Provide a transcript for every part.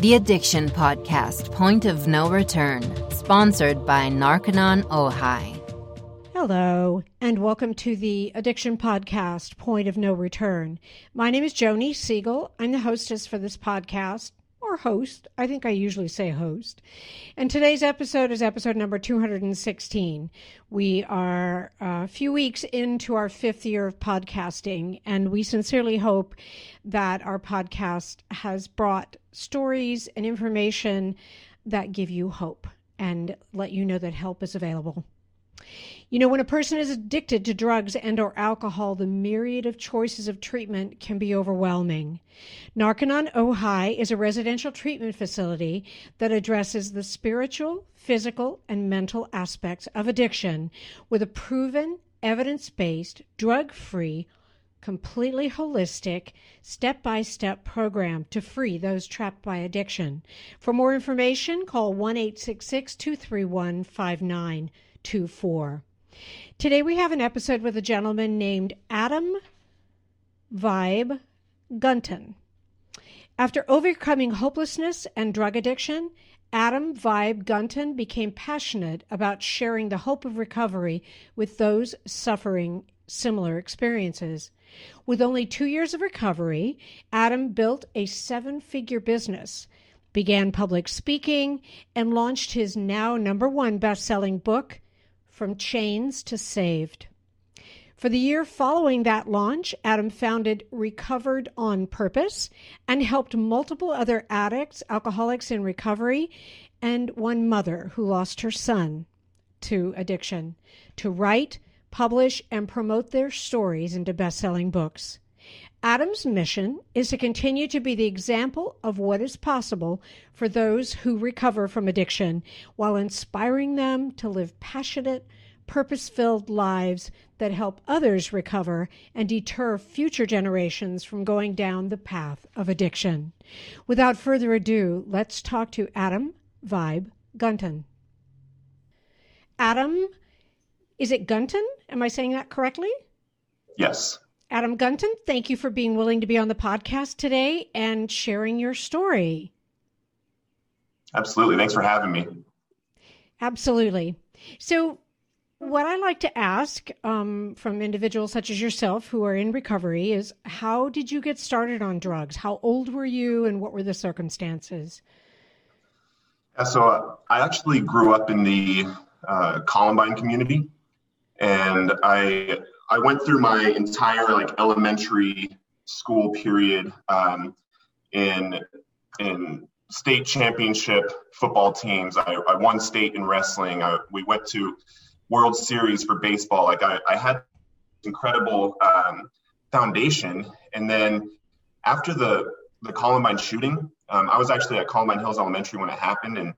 The Addiction Podcast, Point of No Return, sponsored by Narconon Ojai. Hello, and welcome to the Addiction Podcast, Point of No Return. My name is Joni Siegel. I'm the hostess for this podcast or host. I think I usually say host. And today's episode is episode number 216. We are a few weeks into our fifth year of podcasting, and we sincerely hope that our podcast has brought stories and information that give you hope and let you know that help is available. You know, when a person is addicted to drugs and or alcohol, the myriad of choices of treatment can be overwhelming. Narconon Ojai is a residential treatment facility that addresses the spiritual, physical, and mental aspects of addiction with a proven, evidence-based, drug-free, completely holistic, step by step program to free those trapped by addiction. For more information, call 1 231 5924. Today we have an episode with a gentleman named Adam Vibe Gunton. After overcoming hopelessness and drug addiction, Adam Vibe Gunton became passionate about sharing the hope of recovery with those suffering similar experiences. With only two years of recovery, Adam built a seven figure business, began public speaking, and launched his now number one best selling book, from Chains to Saved. For the year following that launch, Adam founded Recovered on Purpose and helped multiple other addicts, alcoholics in recovery, and one mother who lost her son to addiction to write, publish, and promote their stories into best selling books. Adam's mission is to continue to be the example of what is possible for those who recover from addiction while inspiring them to live passionate, purpose filled lives that help others recover and deter future generations from going down the path of addiction. Without further ado, let's talk to Adam Vibe Gunton. Adam, is it Gunton? Am I saying that correctly? Yes. Adam Gunton, thank you for being willing to be on the podcast today and sharing your story. Absolutely. Thanks for having me. Absolutely. So, what I like to ask um, from individuals such as yourself who are in recovery is how did you get started on drugs? How old were you and what were the circumstances? Yeah, so uh, I actually grew up in the uh, Columbine community and I I went through my entire like elementary school period um, in in state championship football teams. I, I won state in wrestling. I, we went to World Series for baseball. Like I, I had incredible um, foundation, and then after the the Columbine shooting, um, I was actually at Columbine Hills Elementary when it happened, and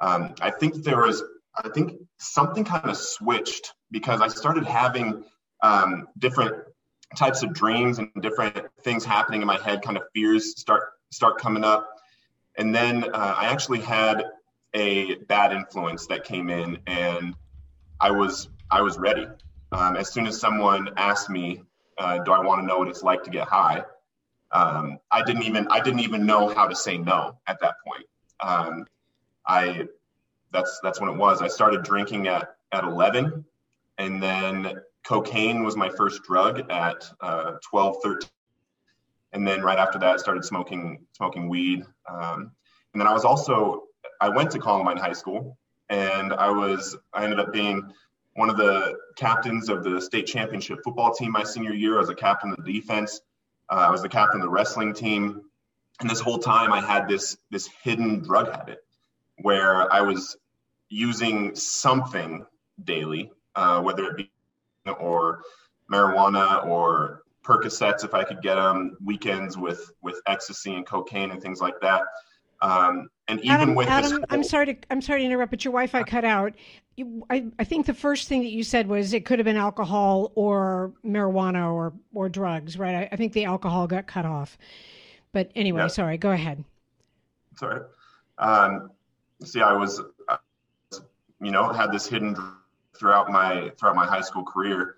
um, I think there was I think something kind of switched because I started having um, different types of dreams and different things happening in my head, kind of fears start start coming up. And then uh, I actually had a bad influence that came in, and I was I was ready. Um, as soon as someone asked me, uh, "Do I want to know what it's like to get high?" Um, I didn't even I didn't even know how to say no at that point. Um, I that's that's when it was. I started drinking at at 11, and then cocaine was my first drug at uh, 12, 13. And then right after that, I started smoking smoking weed. Um, and then I was also I went to Columbine High School, and I was I ended up being one of the captains of the state championship football team my senior year. I was a captain of the defense. Uh, I was the captain of the wrestling team. And this whole time, I had this this hidden drug habit where I was using something daily, uh, whether it be or marijuana or Percocets if I could get them, weekends with with ecstasy and cocaine and things like that. Um, and even Adam, with Adam, this, I'm sorry to I'm sorry to interrupt, but your Wi-Fi cut out. You, I, I think the first thing that you said was it could have been alcohol or marijuana or or drugs, right? I, I think the alcohol got cut off. But anyway, Yeah. sorry. Go ahead. sorry. Um, see, I was, you know, had this hidden throughout my throughout my high school career,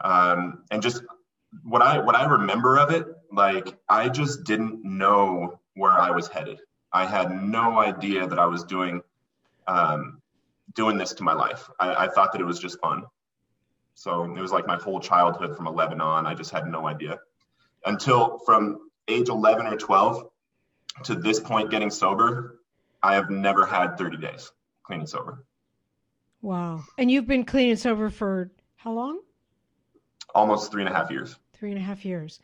um, and just what I what I remember of it, like I just didn't know where I was headed. I had no idea that I was doing um, doing this to my life. I, I thought that it was just fun. So it was like my whole childhood from 11 on. I just had no idea until from age 11 or 12 to this point getting sober. I have never had 30 days clean and sober. Wow. And you've been clean and sober for how long? Almost three and a half years. Three and a half years.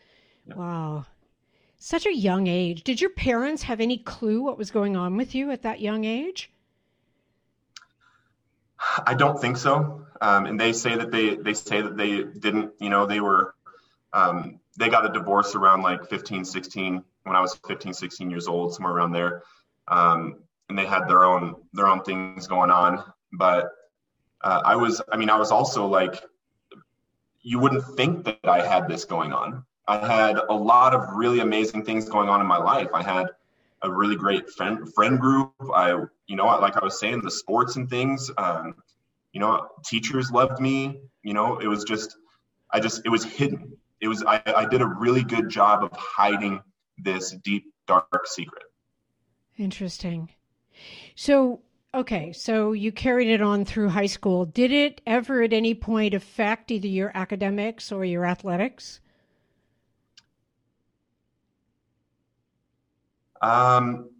Yeah. Wow. Such a young age. Did your parents have any clue what was going on with you at that young age? I don't think so. Um, and they say that they they say that they didn't. You know, they were um, they got a divorce around like 15, 16 when I was 15, 16 years old, somewhere around there. Um, and they had their own their own things going on. But uh, I was, I mean, I was also like, you wouldn't think that I had this going on. I had a lot of really amazing things going on in my life. I had a really great friend friend group. I, you know, like I was saying, the sports and things. Um, you know, teachers loved me. You know, it was just, I just, it was hidden. It was, I, I did a really good job of hiding this deep, dark secret. Interesting. So, okay, so you carried it on through high school. Did it ever at any point affect either your academics or your athletics? Um,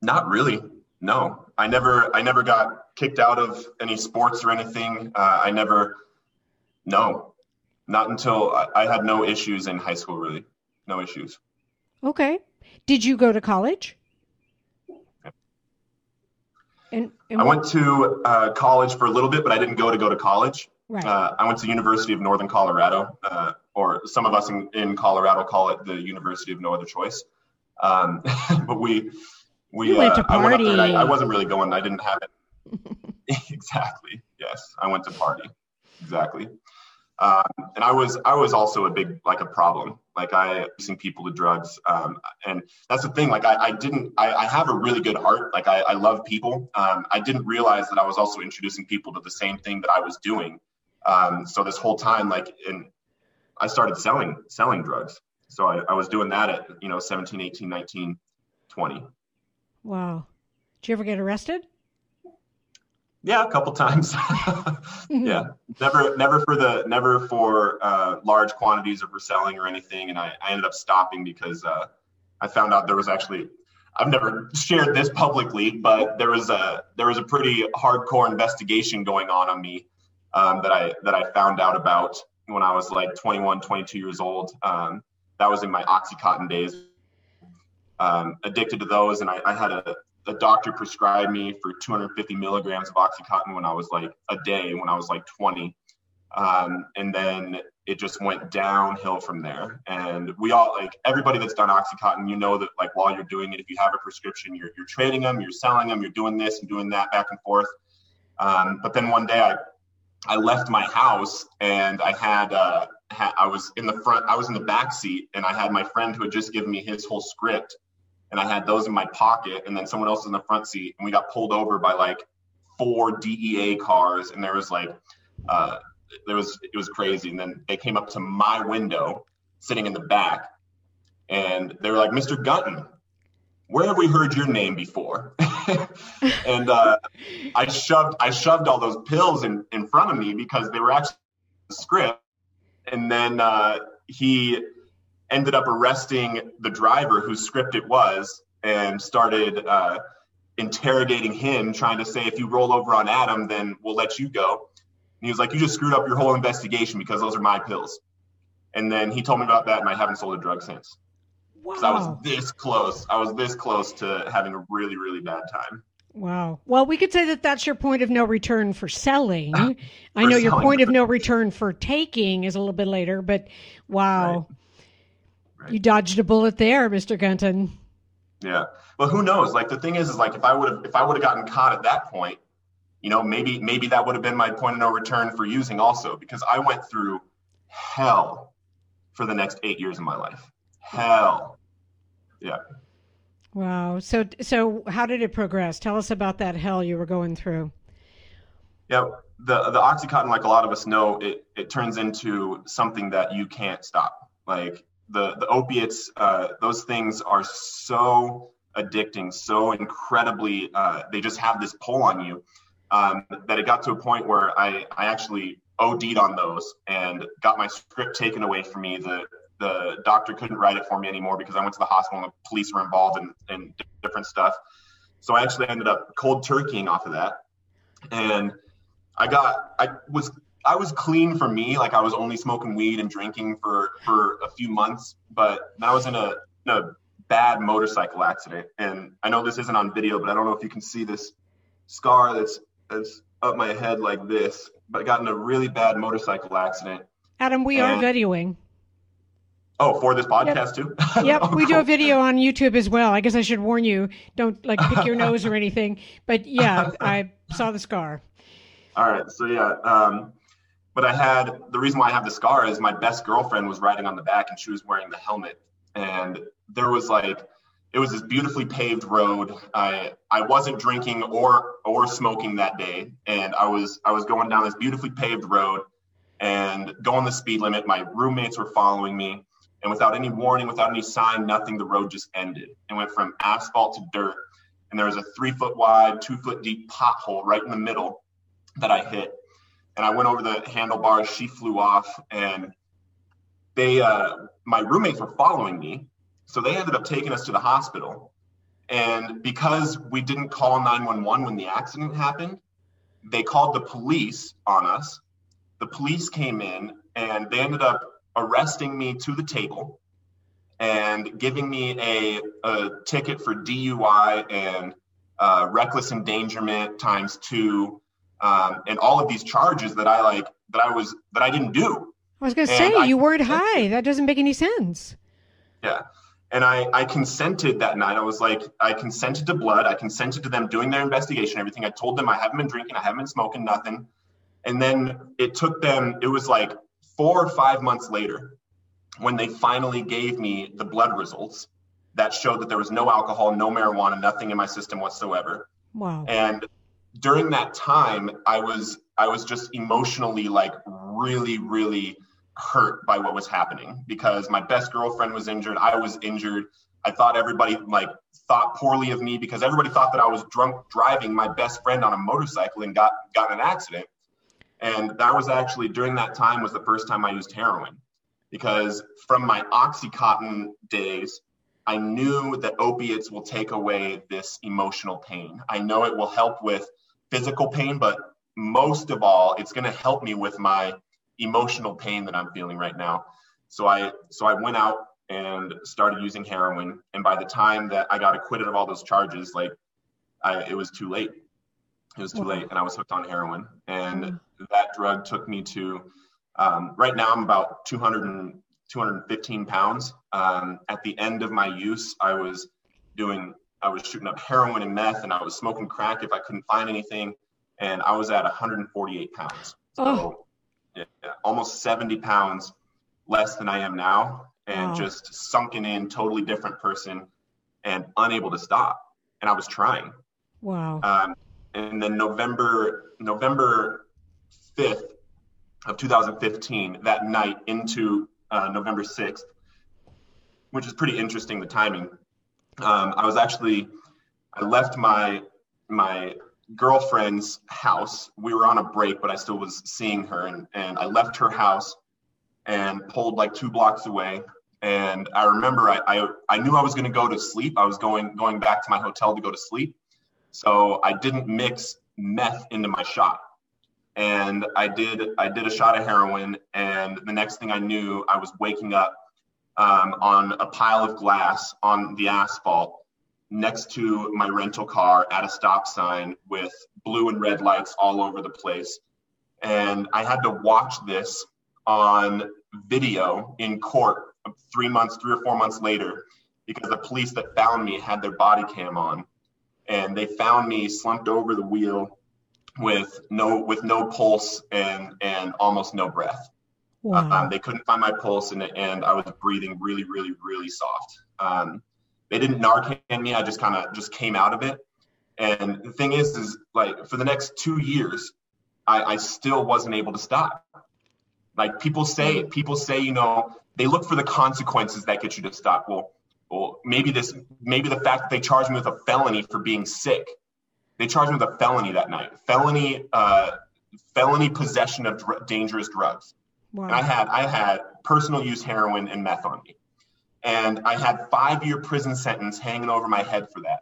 not really. No, I never, I never got kicked out of any sports or anything. Uh, I never, no, not until I, I had no issues in high school. Really, no issues. Okay. Did you go to college? And, and I went to uh, college for a little bit, but I didn't go to go to college. Right. Uh, I went to University of Northern Colorado, uh, or some of us in, in, Colorado call it the University of No Other Choice. Um, but we we went to party. Uh, I, went there I, I wasn't really going. I didn't have it. exactly. Yes, I went to party. Exactly. Um, and I was I was also a big like a problem. Like I using people to drugs, um, and that's the thing. Like I, I didn't I, I, have a really good heart. Like I, I love people. Um, I didn't realize that I was also introducing people to the same thing that I was doing. Um, so this whole time, like, and I started selling selling drugs. So I, I was doing that at you know 17, 18, 19, 20. Wow. Did you ever get arrested? Yeah, a couple times. yeah, never, never for the, never for uh, large quantities of reselling or anything. And I, I ended up stopping because uh, I found out there was actually, I've never shared this publicly, but there was a, there was a pretty hardcore investigation going on on me um, that I, that I found out about when I was like 21, 22 years old. Um, that was in my Oxycontin days. Um, addicted to those, and I, I had a, the doctor prescribed me for 250 milligrams of oxycontin when i was like a day when i was like 20 um, and then it just went downhill from there. And we all like everybody that's done oxycontin you know that like while you're doing it if you have a prescription you're, you're trading them you're selling them you're doing this and doing that back and forth. Um, but then one day i i left my house and i had uh i was in the front i was in the back seat and i had my friend who had just given me his whole script and I had those in my pocket, and then someone else was in the front seat, and we got pulled over by like four DEA cars, and there was like, uh, there was it was crazy, and then they came up to my window, sitting in the back, and they were like, "Mr. Gunton, where have we heard your name before?" and uh, I shoved I shoved all those pills in in front of me because they were actually the script, and then uh, he ended up arresting the driver whose script it was and started uh, interrogating him, trying to say, if you roll over on Adam, then we'll let you go. And he was like, you just screwed up your whole investigation because those are my pills. And then he told me about that, and I haven't sold a drug since. Wow. I was this close. I was this close to having a really, really bad time. Wow. Well, we could say that that's your point of no return for selling. for I know your point of no return for taking is a little bit later, but wow. Right. Right. You dodged a bullet there, Mr. Gunton. Yeah. Well, who knows? Like the thing is, is like if I would have if I would have gotten caught at that point, you know, maybe maybe that would have been my point of no return for using also because I went through hell for the next eight years of my life. Hell. Yeah. Wow. So so how did it progress? Tell us about that hell you were going through. Yeah, the the oxycontin, like a lot of us know, it it turns into something that you can't stop. Like the the opiates, uh, those things are so addicting, so incredibly, uh, they just have this pull on you um, that it got to a point where I, I actually OD'd on those and got my script taken away from me. The the doctor couldn't write it for me anymore because I went to the hospital and the police were involved in, in different stuff. So I actually ended up cold turkeying off of that. And I got I was I was clean for me, like I was only smoking weed and drinking for for a few months, but then I was in a, in a bad motorcycle accident. And I know this isn't on video, but I don't know if you can see this scar that's that's up my head like this. But I got in a really bad motorcycle accident. Adam, we and, are videoing. Oh, for this podcast yep. too? Yep, oh, we cool. do a video on YouTube as well. I guess I should warn you, don't like pick your nose or anything. But yeah, I saw the scar. All right, so yeah, um, but I had the reason why I have the scar is my best girlfriend was riding on the back and she was wearing the helmet, and there was like it was this beautifully paved road. I I wasn't drinking or or smoking that day, and I was I was going down this beautifully paved road and going the speed limit. My roommates were following me and without any warning, without any sign, nothing, the road just ended and went from asphalt to dirt. And there was a three foot wide, two foot deep pothole right in the middle that I hit. And I went over the handlebars, she flew off, and they, uh, my roommates were following me. So they ended up taking us to the hospital. And because we didn't call 911 when the accident happened, they called the police on us. The police came in and they ended up arresting me to the table and giving me a, a ticket for DUI and uh, reckless endangerment times two, um, and all of these charges that I like that I was that I didn't do. I was going to say I, you weren't high. That doesn't make any sense. Yeah. And I, I consented that night. I was like, I consented to blood. I consented to them doing their investigation, everything. I told them I haven't been drinking, I haven't been smoking, nothing. And then it took them, it was like four or five months later, when they finally gave me the blood results that showed that there was no alcohol, no marijuana, nothing in my system whatsoever. Wow. And during that time, I was I was just emotionally like really, really hurt by what was happening because my best girlfriend was injured. I was injured. I thought everybody like thought poorly of me because everybody thought that I was drunk driving my best friend on a motorcycle and got got an accident. And that was actually during that time was the first time I used heroin because from my Oxycontin days, I knew that opiates will take away this emotional pain. I know it will help with physical pain, but most of all, it's going to help me with my emotional pain that I'm feeling right now. So I so I went out and started using heroin, and by the time that I got acquitted of all those charges, like I, it was too late. It was too late, and I was hooked on heroin. And mm. that drug took me to um, right now. I'm about 200 and 215 pounds. Um, at the end of my use, I was doing, I was shooting up heroin and meth, and I was smoking crack if I couldn't find anything. And I was at 148 pounds. So, oh. yeah, almost 70 pounds less than I am now, and wow. just sunken in, totally different person, and unable to stop. And I was trying. Wow. Um, and then November November 5th of 2015, that night into uh, November 6th, which is pretty interesting, the timing. Um, I was actually, I left my my girlfriend's house. We were on a break, but I still was seeing her, and, and I left her house and pulled like two blocks away. And I remember I, I, I knew I was going to go to sleep. I was going going back to my hotel to go to sleep. So I didn't mix meth into my shot. And I did I did a shot of heroin, and the next thing I knew, I was waking up um, on a pile of glass on the asphalt next to my rental car at a stop sign with blue and red lights all over the place. And I had to watch this on video in court three months, three or four months later, because the police that found me had their body cam on and they found me slumped over the wheel with no with no pulse and and almost no breath. Wow. Um, they couldn't find my pulse and and I was breathing really really really soft. Um, they didn't Narcan me. I just kind of just came out of it. And the thing is, is like for the next two years, I, I still wasn't able to stop. Like people say, people say, you know, they look for the consequences that get you to stop. Well, well, maybe this, maybe the fact that they charged me with a felony for being sick. They charged me with a felony that night, felony, uh, felony possession of dr- dangerous drugs. Wow. I had, I had personal use heroin and meth on me, and I had five year prison sentence hanging over my head for that.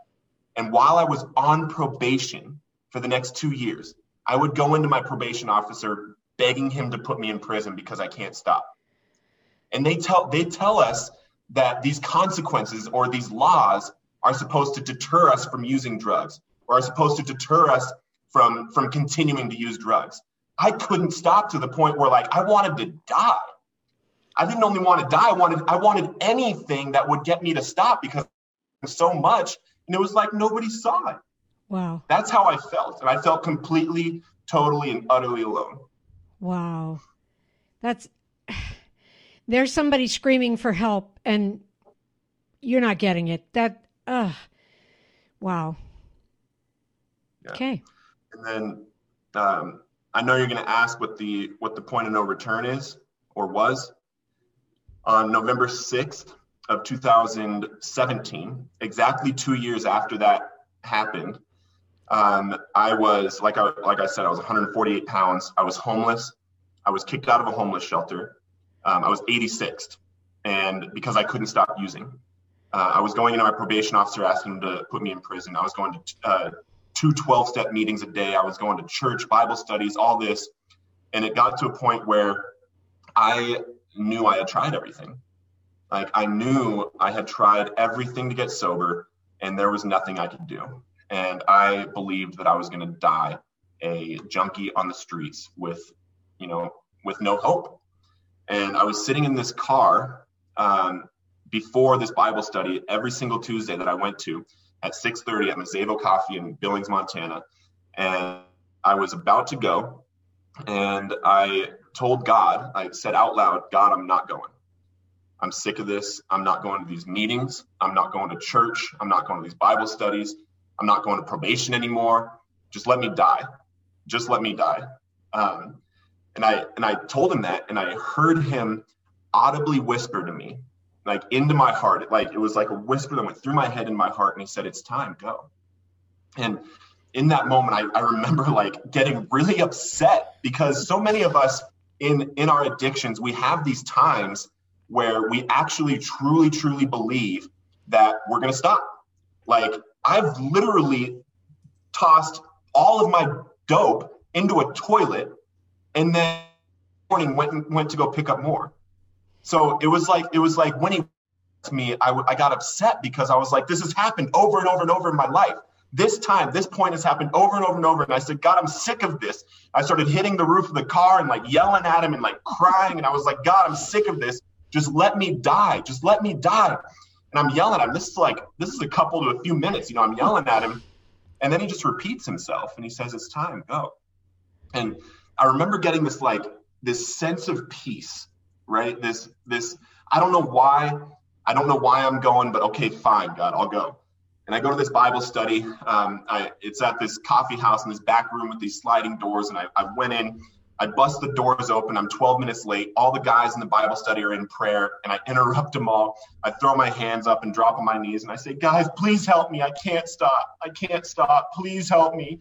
And while I was on probation for the next two years, I would go into my probation officer begging him to put me in prison because I can't stop. And they tell they tell us that these consequences or these laws are supposed to deter us from using drugs or are supposed to deter us from from continuing to use drugs. I couldn't stop to the point where like I wanted to die. I didn't only want to die, I wanted I wanted anything that would get me to stop because so much and it was like nobody saw it. Wow. That's how I felt. And I felt completely, totally, and utterly alone. Wow. That's there's somebody screaming for help and you're not getting it. That uh wow. Yeah. Okay. And then um, I know you're going to ask what the what the point of no return is or was. On November 6th of 2017, exactly two years after that happened, um, I was like I like I said, I was 148 pounds. I was homeless. I was kicked out of a homeless shelter. Um, I was 86th, and because I couldn't stop using, uh, I was going into my probation officer asking him to put me in prison. I was going to uh, two 12 step meetings a day. I was going to church, Bible studies, all this. And it got to a point where I knew I had tried everything. Like I knew I had tried everything to get sober and there was nothing I could do. And I believed that I was going to die a junkie on the streets with, you know, with no hope. And I was sitting in this car um, before this Bible study every single Tuesday that I went to at 6:30 at Mazevo Coffee in Billings, Montana. And I was about to go, and I told God, I said out loud, God, I'm not going. I'm sick of this. I'm not going to these meetings. I'm not going to church. I'm not going to these Bible studies. I'm not going to probation anymore. Just let me die. Just let me die. Um, and I and I told him that, and I heard him audibly whisper to me, like into my heart. Like it was like a whisper that went through my head and my heart, and he said, "It's time, go." And in that moment, I, I remember like getting really upset because so many of us in in our addictions, we have these times where we actually truly truly believe that we're to stop. Like I've literally tossed all of my dope into a toilet and then morning went went to go pick up more. So it was like it was like when he me, I, I got upset because I was like, this has happened over and over and over in my life. This time, this point has happened over and over and over. And I said, God, I'm sick of this. I started hitting the roof of the car and like yelling at him and like crying. And I was like, God, I'm sick of this. Just let me die. Just let me die. And I'm yelling at him. This is like, this is a couple to a few minutes. You know, I'm yelling at him. And then he just repeats himself and he says, It's time, go. And I remember getting this like this sense of peace, right? This this I don't know why I don't know why I'm going, but okay, fine, God, I'll go. And I go to this Bible study. Um, I, it's at this coffee house in this back room with these sliding doors, and I, I went in. I bust the doors open. I'm 12 minutes late. All the guys in the Bible study are in prayer, and I interrupt them all. I throw my hands up and drop on my knees, and I say, Guys, please help me. I can't stop. I can't stop. Please help me.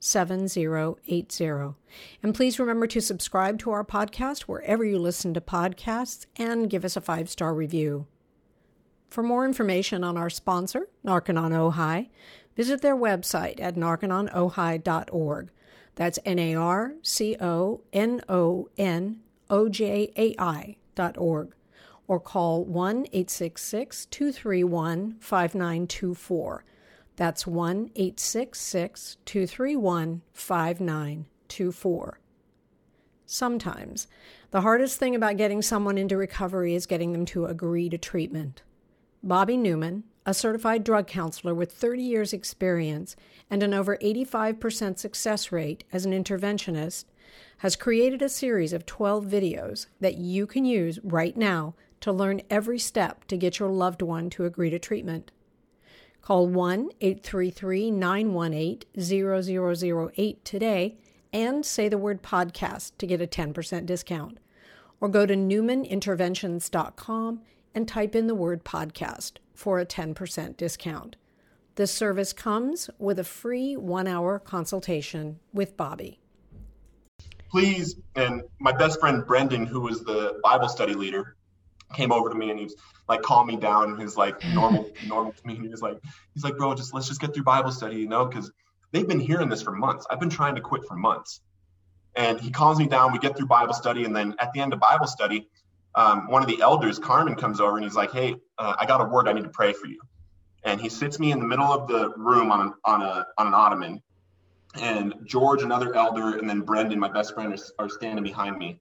7080. And please remember to subscribe to our podcast wherever you listen to podcasts and give us a five star review. For more information on our sponsor, Narconon Ojai, visit their website at narcononojai.org. That's N A R C O N O N O J A I dot org. Or call 1 866 231 5924. That's 1 866 231 5924. Sometimes, the hardest thing about getting someone into recovery is getting them to agree to treatment. Bobby Newman, a certified drug counselor with 30 years' experience and an over 85% success rate as an interventionist, has created a series of 12 videos that you can use right now to learn every step to get your loved one to agree to treatment. Call 1 833 918 0008 today and say the word podcast to get a 10% discount. Or go to newmaninterventions.com and type in the word podcast for a 10% discount. This service comes with a free one hour consultation with Bobby. Please, and my best friend Brendan, who was the Bible study leader, came over to me and he was like calm me down. And he's like normal, normal to me. And he was like, he's like, bro, just let's just get through Bible study, you know, because they've been hearing this for months. I've been trying to quit for months. And he calms me down. We get through Bible study, and then at the end of Bible study, um, one of the elders, Carmen, comes over and he's like, "Hey, uh, I got a word. I need to pray for you." And he sits me in the middle of the room on an, on a on an ottoman, and George, another elder, and then Brendan, my best friend, are, are standing behind me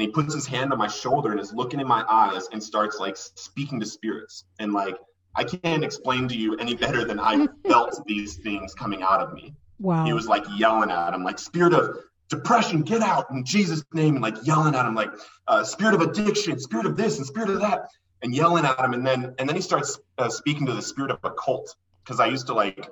and he puts his hand on my shoulder and is looking in my eyes and starts like speaking to spirits. And like i can't explain to you any better than i felt these things coming out of me. Wow. He was like yelling at him like spirit of depression get out in jesus name and like yelling at him like uh, spirit of addiction spirit of this and spirit of that and yelling at him. And then and then he starts uh, speaking to the spirit of a cult because i used to like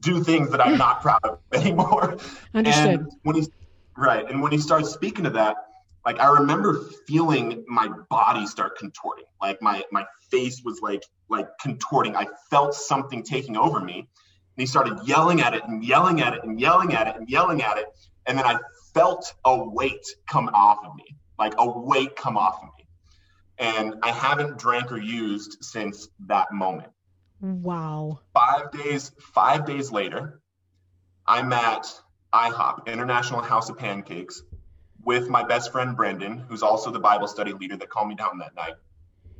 do things that i'm not proud of anymore. Understood. and when he Right. And when he starts speaking to that, like I remember feeling my body start contorting. Like my my face was like like contorting. I felt something taking over me. And he started yelling at it and yelling at it and yelling at it and yelling at it. And then I felt a weight come off of me, like a weight come off of me. And I haven't drank or used since that moment. Wow. Five days, five days later, I'm at IHOP, International House of Pancakes, with my best friend Brendan, who's also the Bible study leader that calmed me down that night.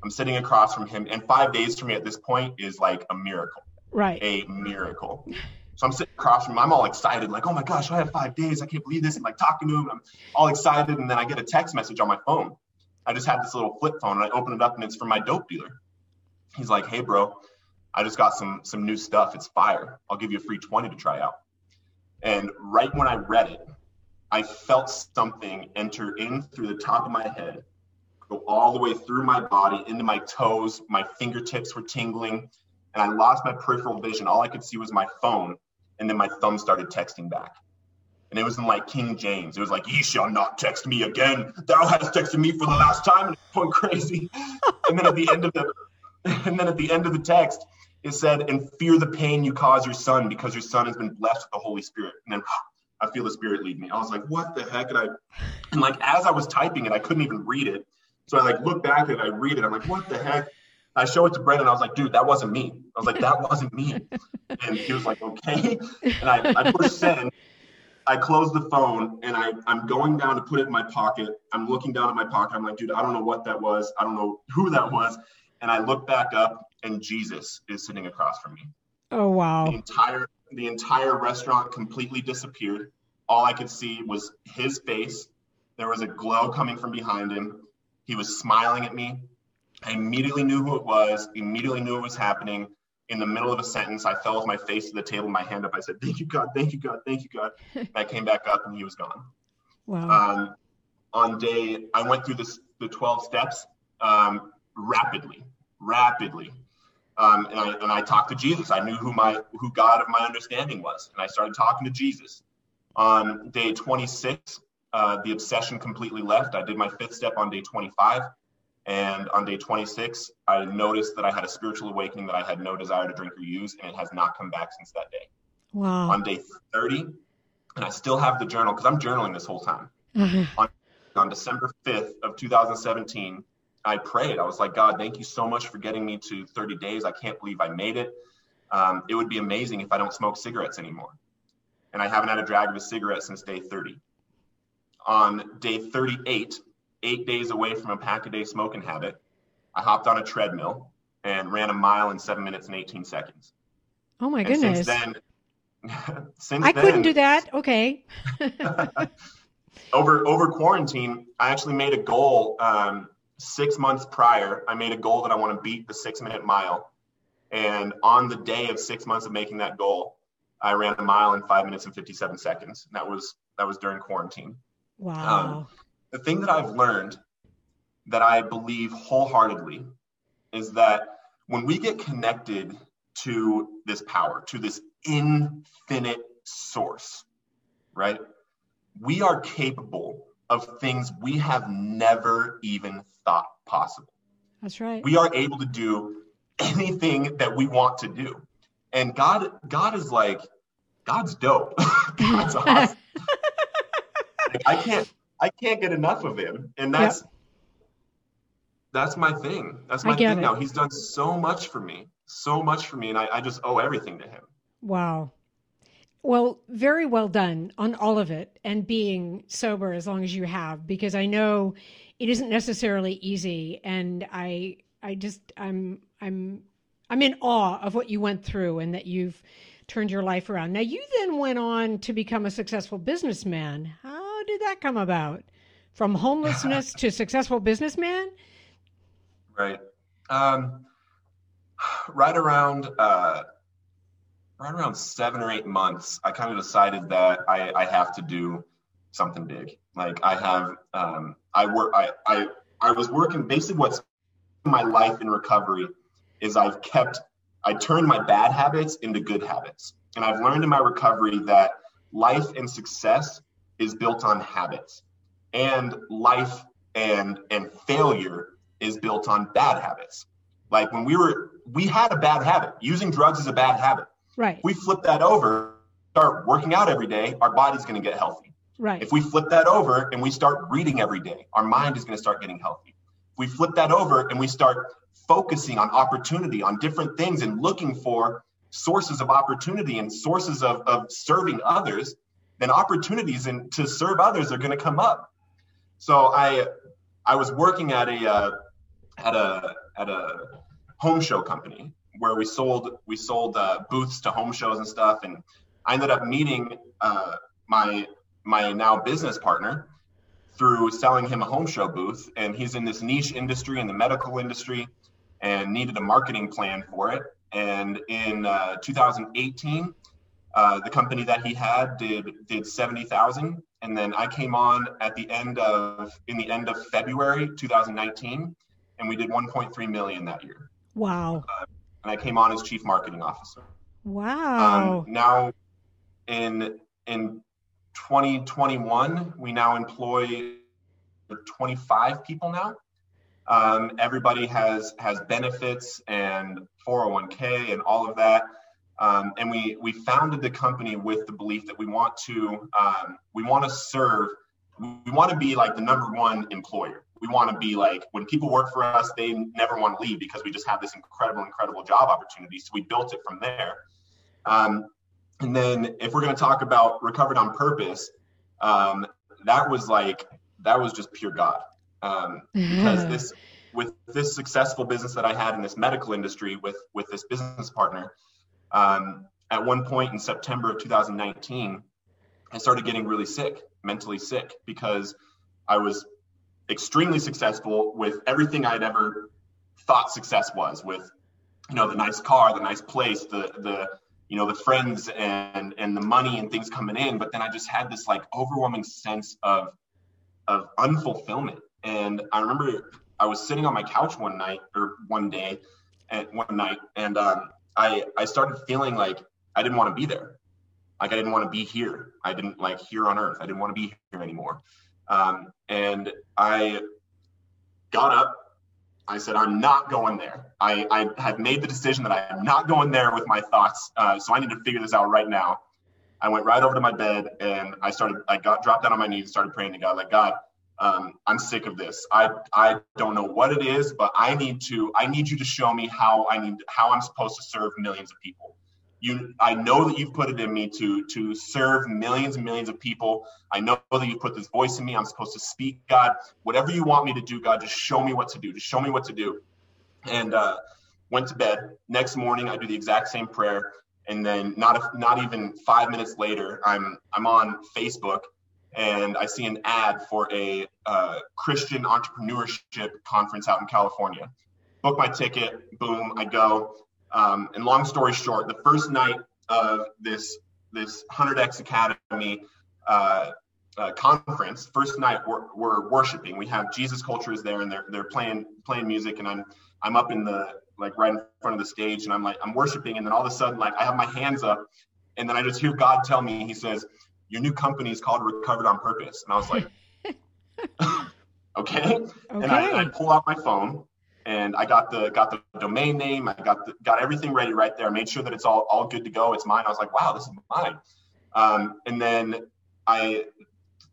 I'm sitting across from him, and five days for me at this point is like a miracle. Right. A miracle. So I'm sitting across from him. I'm all excited, like, oh my gosh, I have five days. I can't believe this. I'm like talking to him. I'm all excited. And then I get a text message on my phone. I just had this little flip phone and I open it up and it's from my dope dealer. He's like, hey, bro, I just got some some new stuff. It's fire. I'll give you a free 20 to try out. And right when I read it, I felt something enter in through the top of my head, go all the way through my body, into my toes. My fingertips were tingling, and I lost my peripheral vision. All I could see was my phone, and then my thumb started texting back. And it was in like King James. It was like, "Ye shall not text me again. Thou hast texted me for the last time," and it's going crazy. and then at the end of the, and then at the end of the text, it said, and fear the pain you cause your son because your son has been blessed with the Holy Spirit. And then I feel the Spirit lead me. I was like, what the heck? And I, and like as I was typing it, I couldn't even read it. So I like look back and I read it. I'm like, what the heck? I show it to Brendan. I was like, dude, that wasn't me. I was like, that wasn't me. And he was like, okay. And I, I push send. I close the phone and I, I'm going down to put it in my pocket. I'm looking down at my pocket. I'm like, dude, I don't know what that was. I don't know who that was. And I look back up and Jesus is sitting across from me. Oh wow. The entire the entire restaurant completely disappeared. All I could see was his face. There was a glow coming from behind him. He was smiling at me. I immediately knew who it was, immediately knew what was happening. In the middle of a sentence, I fell with my face to the table, my hand up. I said, Thank you, God, thank you, God, thank you, God. And I came back up and he was gone. Wow. Um, on day, I went through this the 12 steps um, rapidly, rapidly. Um, and, I, and I talked to Jesus. I knew who my who God of my understanding was, and I started talking to Jesus. On day 26, uh, the obsession completely left. I did my fifth step on day 25, and on day 26, I noticed that I had a spiritual awakening that I had no desire to drink or use, and it has not come back since that day. Wow. On day 30, and I still have the journal because I'm journaling this whole time. on, on December 5th of 2017, I prayed. I was like, God, thank you so much for getting me to 30 days. I can't believe I made it. Um, it would be amazing if I don't smoke cigarettes anymore. And I haven't had a drag of a cigarette since day 30. On day 38, eight days away from a pack a day smoking habit, I hopped on a treadmill and ran a mile in seven minutes and 18 seconds. Oh my And goodness. since then, since I then, couldn't do that. Okay. over over quarantine, I actually made a goal um, six months prior. I made a goal that I want to beat the six minute mile And on the day of six months of making that goal, I ran a mile in five minutes and 57 seconds. And that was that was during quarantine. Wow. Um, the thing that I've learned that I believe wholeheartedly is that when we get connected to this power, to this infinite source, right? We are capable of things we have never even thought possible. That's right. We are able to do anything that we want to do. And God God is like God's dope. God's awesome. like, I can't I can't get enough of him. And that's yep. that's my thing. That's my thing it. now. He's done so much for me. So much for me. And I, I just owe everything to him. Wow. Well, very well done on all of it and being sober as long as you have, because I know it isn't necessarily easy. And I, I just, I'm, I'm, I'm in awe of what you went through and that you've turned your life around. Now, you then went on to become a successful businessman. How did that come about? From homelessness to successful businessman? Right. Um, right around, uh, right around seven or eight months, I kind of decided that I, I have to do something big. Like I have, um, I work, I, I, I was working basically what's my life in recovery is I've kept, I turned my bad habits into good habits. And I've learned in my recovery that life and success is built on habits and life and, and failure is built on bad habits. Like when we were, we had a bad habit. Using drugs is a bad habit. Right. If we flip that over, start working out every day, our body's going to get healthy. Right. If we flip that over and we start reading every day, our mind is going to start getting healthy. If we flip that over and we start focusing on opportunity, on different things, and looking for sources of opportunity and sources of, of serving others, then opportunities and to serve others are going to come up. So I I was working at a uh, at a at a home show company where we sold we sold uh, booths to home shows and stuff, and I ended up meeting uh, my my now business partner through selling him a home show booth, and he's in this niche industry in the medical industry, and needed a marketing plan for it. And in uh, 2018, uh, the company that he had did did 70,000, and then I came on at the end of in the end of February 2019, and we did 1.3 million that year. Wow. Uh, and I came on as chief marketing officer. Wow. Um, now, in in 2021, we now employ 25 people now. Um, everybody has has benefits and 401k and all of that. Um, and we we founded the company with the belief that we want to um, we want to serve we want to be like the number one employer we want to be like when people work for us they never want to leave because we just have this incredible incredible job opportunity. So we built it from there. Um, and then if we're going to talk about recovered on purpose um, that was like that was just pure god. Um, because this with this successful business that i had in this medical industry with with this business partner um, at one point in september of 2019 i started getting really sick mentally sick because i was extremely successful with everything I'd ever thought success was with, you know, the nice car, the nice place, the, the, you know, the friends and, and the money and things coming in. But then I just had this like overwhelming sense of, of unfulfillment. And I remember I was sitting on my couch one night or one day and one night, and um, I, I started feeling like I didn't want to be there. Like I didn't want to be here. I didn't like here on earth. I didn't want to be here anymore. Um, and I got up. I said, I'm not going there. I, I had made the decision that I am not going there with my thoughts. Uh, so I need to figure this out right now. I went right over to my bed and I started, I got dropped down on my knees and started praying to God, like, God, um, I'm sick of this. I, I don't know what it is, but I need to, I need you to show me how I need, how I'm supposed to serve millions of people you i know that you've put it in me to to serve millions and millions of people. I know that you've put this voice in me. I'm supposed to speak god. Whatever you want me to do god just show me what to do. Just show me what to do. And uh, went to bed. Next morning i do the exact same prayer. And then not a, not even five minutes later i'm i'm on facebook and i see an ad for a uh, christian entrepreneurship conference out in california. Book my ticket. Boom. I go Um, and long story short, the first night of this this 100x Academy uh, uh, conference, first night we're, we're worshiping. We have Jesus Culture there, and they're they're playing playing music, and I'm I'm up in the like right in front of the stage, and I'm like I'm worshiping, and then all of a sudden like I have my hands up, and then I just hear God tell me, He says, "Your new company is called Recovered on Purpose," and I was like, okay. okay. And I, I pull out my phone, and I got the got the domain name, I got the, got everything ready right there. I made sure that it's all all good to go. It's mine. I was like, wow, this is mine. Um, and then I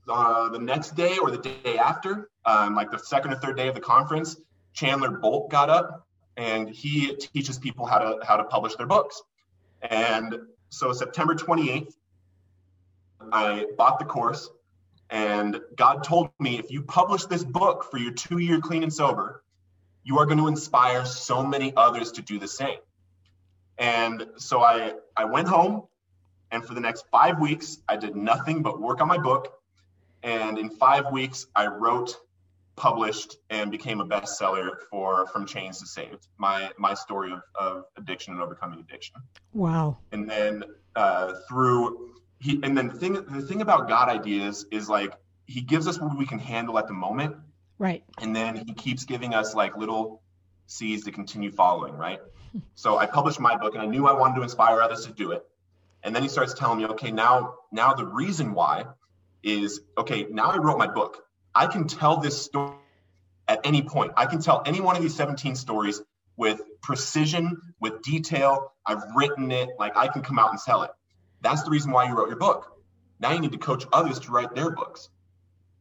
uh, the next day or the day after, um, like the second or third day of the conference, Chandler Bolt got up and he teaches people how to how to publish their books. And so September 28th, I bought the course, and God told me if you publish this book for your two-year clean and sober, you are going to inspire so many others to do the same. And so I I went home, and for the next five weeks, I did nothing but work on my book and in five weeks, I wrote, published, and became a bestseller for From Chains to Saved. My my story of, of addiction and overcoming addiction. Wow. And then uh, through he and then the thing the thing about God ideas is like he gives us what we can handle at the moment. Right. And then he keeps giving us like little seeds to continue following, right? so I published my book and I knew I wanted to inspire others to do it. And then he starts telling me, okay, now now the reason why is okay, now I wrote my book. I can tell this story at any point. I can tell any one of these 17 stories with precision, with detail. I've written it, like I can come out and tell it. That's the reason why you wrote your book. Now you need to coach others to write their books.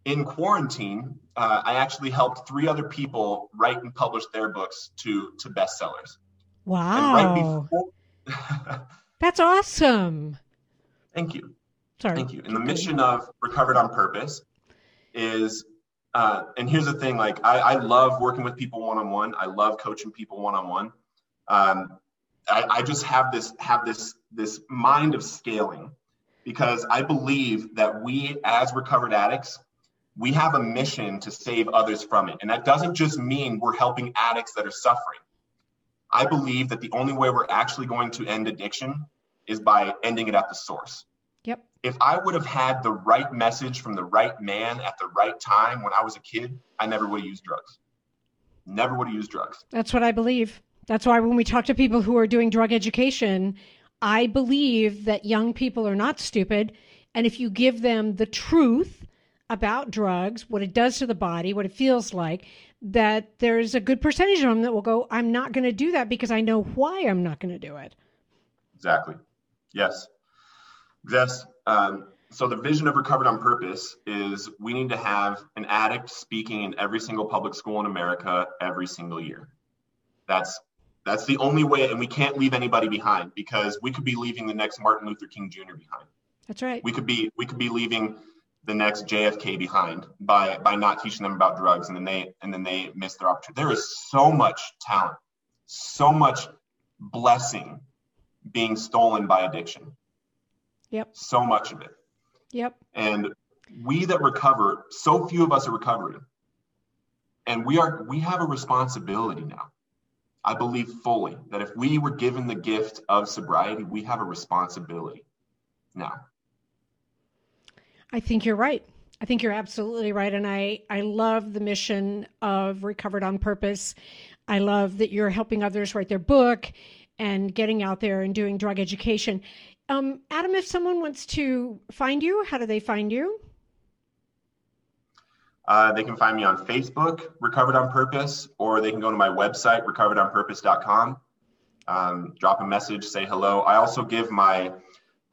In quarantine, uh, I actually helped three other people write and publish their books to to bestsellers. Wow. Right before... That's awesome. Thank you. Sorry. Thank you. And the mission of Recovered on Purpose is, uh, and here's the thing: like I, I love working with people one on one. I love coaching people one on one. I just have this have this this mind of scaling because I believe that we as recovered addicts we have a mission to save others from it. And that doesn't just mean we're helping addicts that are suffering. I believe that the only way we're actually going to end addiction is by ending it at the source. Yep if I would have had the right message from the right man at the right time when I was a kid, I never would have used drugs. Never would have used drugs. That's what I believe. That's why when we talk to people who are doing drug education, I believe that young people are not stupid. And if you give them the truth about drugs, what it does to the body, what it feels like, that there's a good percentage of them that will go, I'm not going to do that because I know why I'm not going to do it. Exactly. Yes. Yes. Um, so the vision of Recovered on Purpose is we need to have an addict speaking in every single public school in America every single year. That's that's the only way, and we can't leave anybody behind because we could be leaving the next Martin Luther King Jr. behind. That's right. We could be we could be leaving the next JFK behind by by not teaching them about drugs, and then they and then they miss their opportunity. There is so much talent, so much blessing being stolen by addiction. Yep. So much of it. Yep. And we that recover, so few of us are recovering. And we are we have a responsibility now. I believe fully that if we were given the gift of sobriety, we have a responsibility now. I think you're right. I think you're absolutely right. And I, I love the mission of Recovered on Purpose. I love that you're helping others write their book and getting out there and doing drug education. Um, Adam, if someone wants to find you, how do they find you? Uh, they can find me on Facebook, Recovered on Purpose, or they can go to my website, recoveredonpurpose.com. Um, drop a message, say hello. I also give my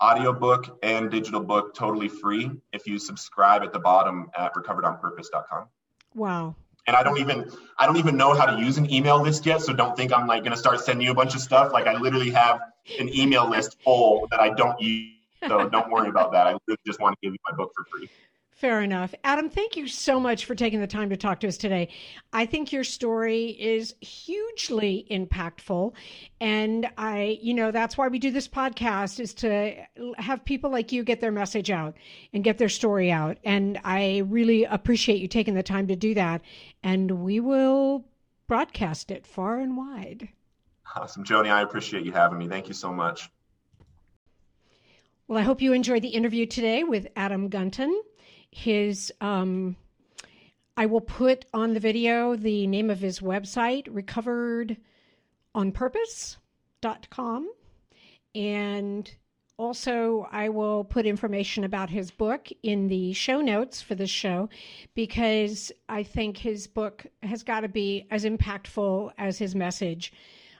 audiobook and digital book totally free if you subscribe at the bottom at recoveredonpurpose.com. Wow and I don't even I don't even know how to use an email list yet. So don't think I'm like gonna start sending you a bunch of stuff. Like I literally have an email list full that I don't use. So don't worry about that. I just want to give you my book for free. Fair enough. Adam, thank you so much for taking the time to talk to us today. I think your story is hugely impactful. And I, you know, that's why we do this podcast is to have people like you get their message out and get their story out. And I really appreciate you taking the time to do that. And we will broadcast it far and wide. Awesome. Joni, I appreciate you having me. Thank you so much. Well, I hope you enjoyed the interview today with Adam Gunton. His, um, I will put on the video the name of his website, recoveredonpurpose.com. And also, I will put information about his book in the show notes for this show because I think his book has got to be as impactful as his message.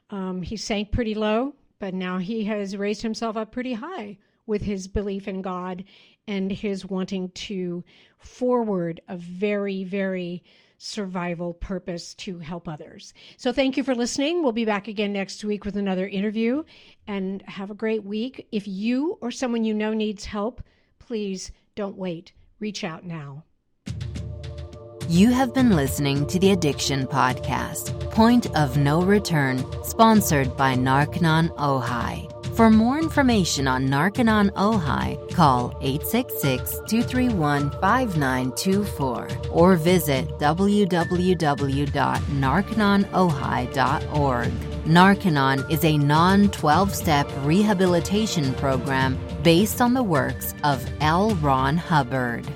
Um, he sank pretty low, but now he has raised himself up pretty high with his belief in God and his wanting to forward a very, very survival purpose to help others. So thank you for listening. We'll be back again next week with another interview and have a great week. If you or someone you know needs help, please don't wait. Reach out now. You have been listening to the Addiction Podcast, Point of No Return, sponsored by Narconon Ojai. For more information on Narconon Ojai, call 866-231-5924 or visit www.narcononojai.org. Narconon is a non 12 step rehabilitation program based on the works of L. Ron Hubbard.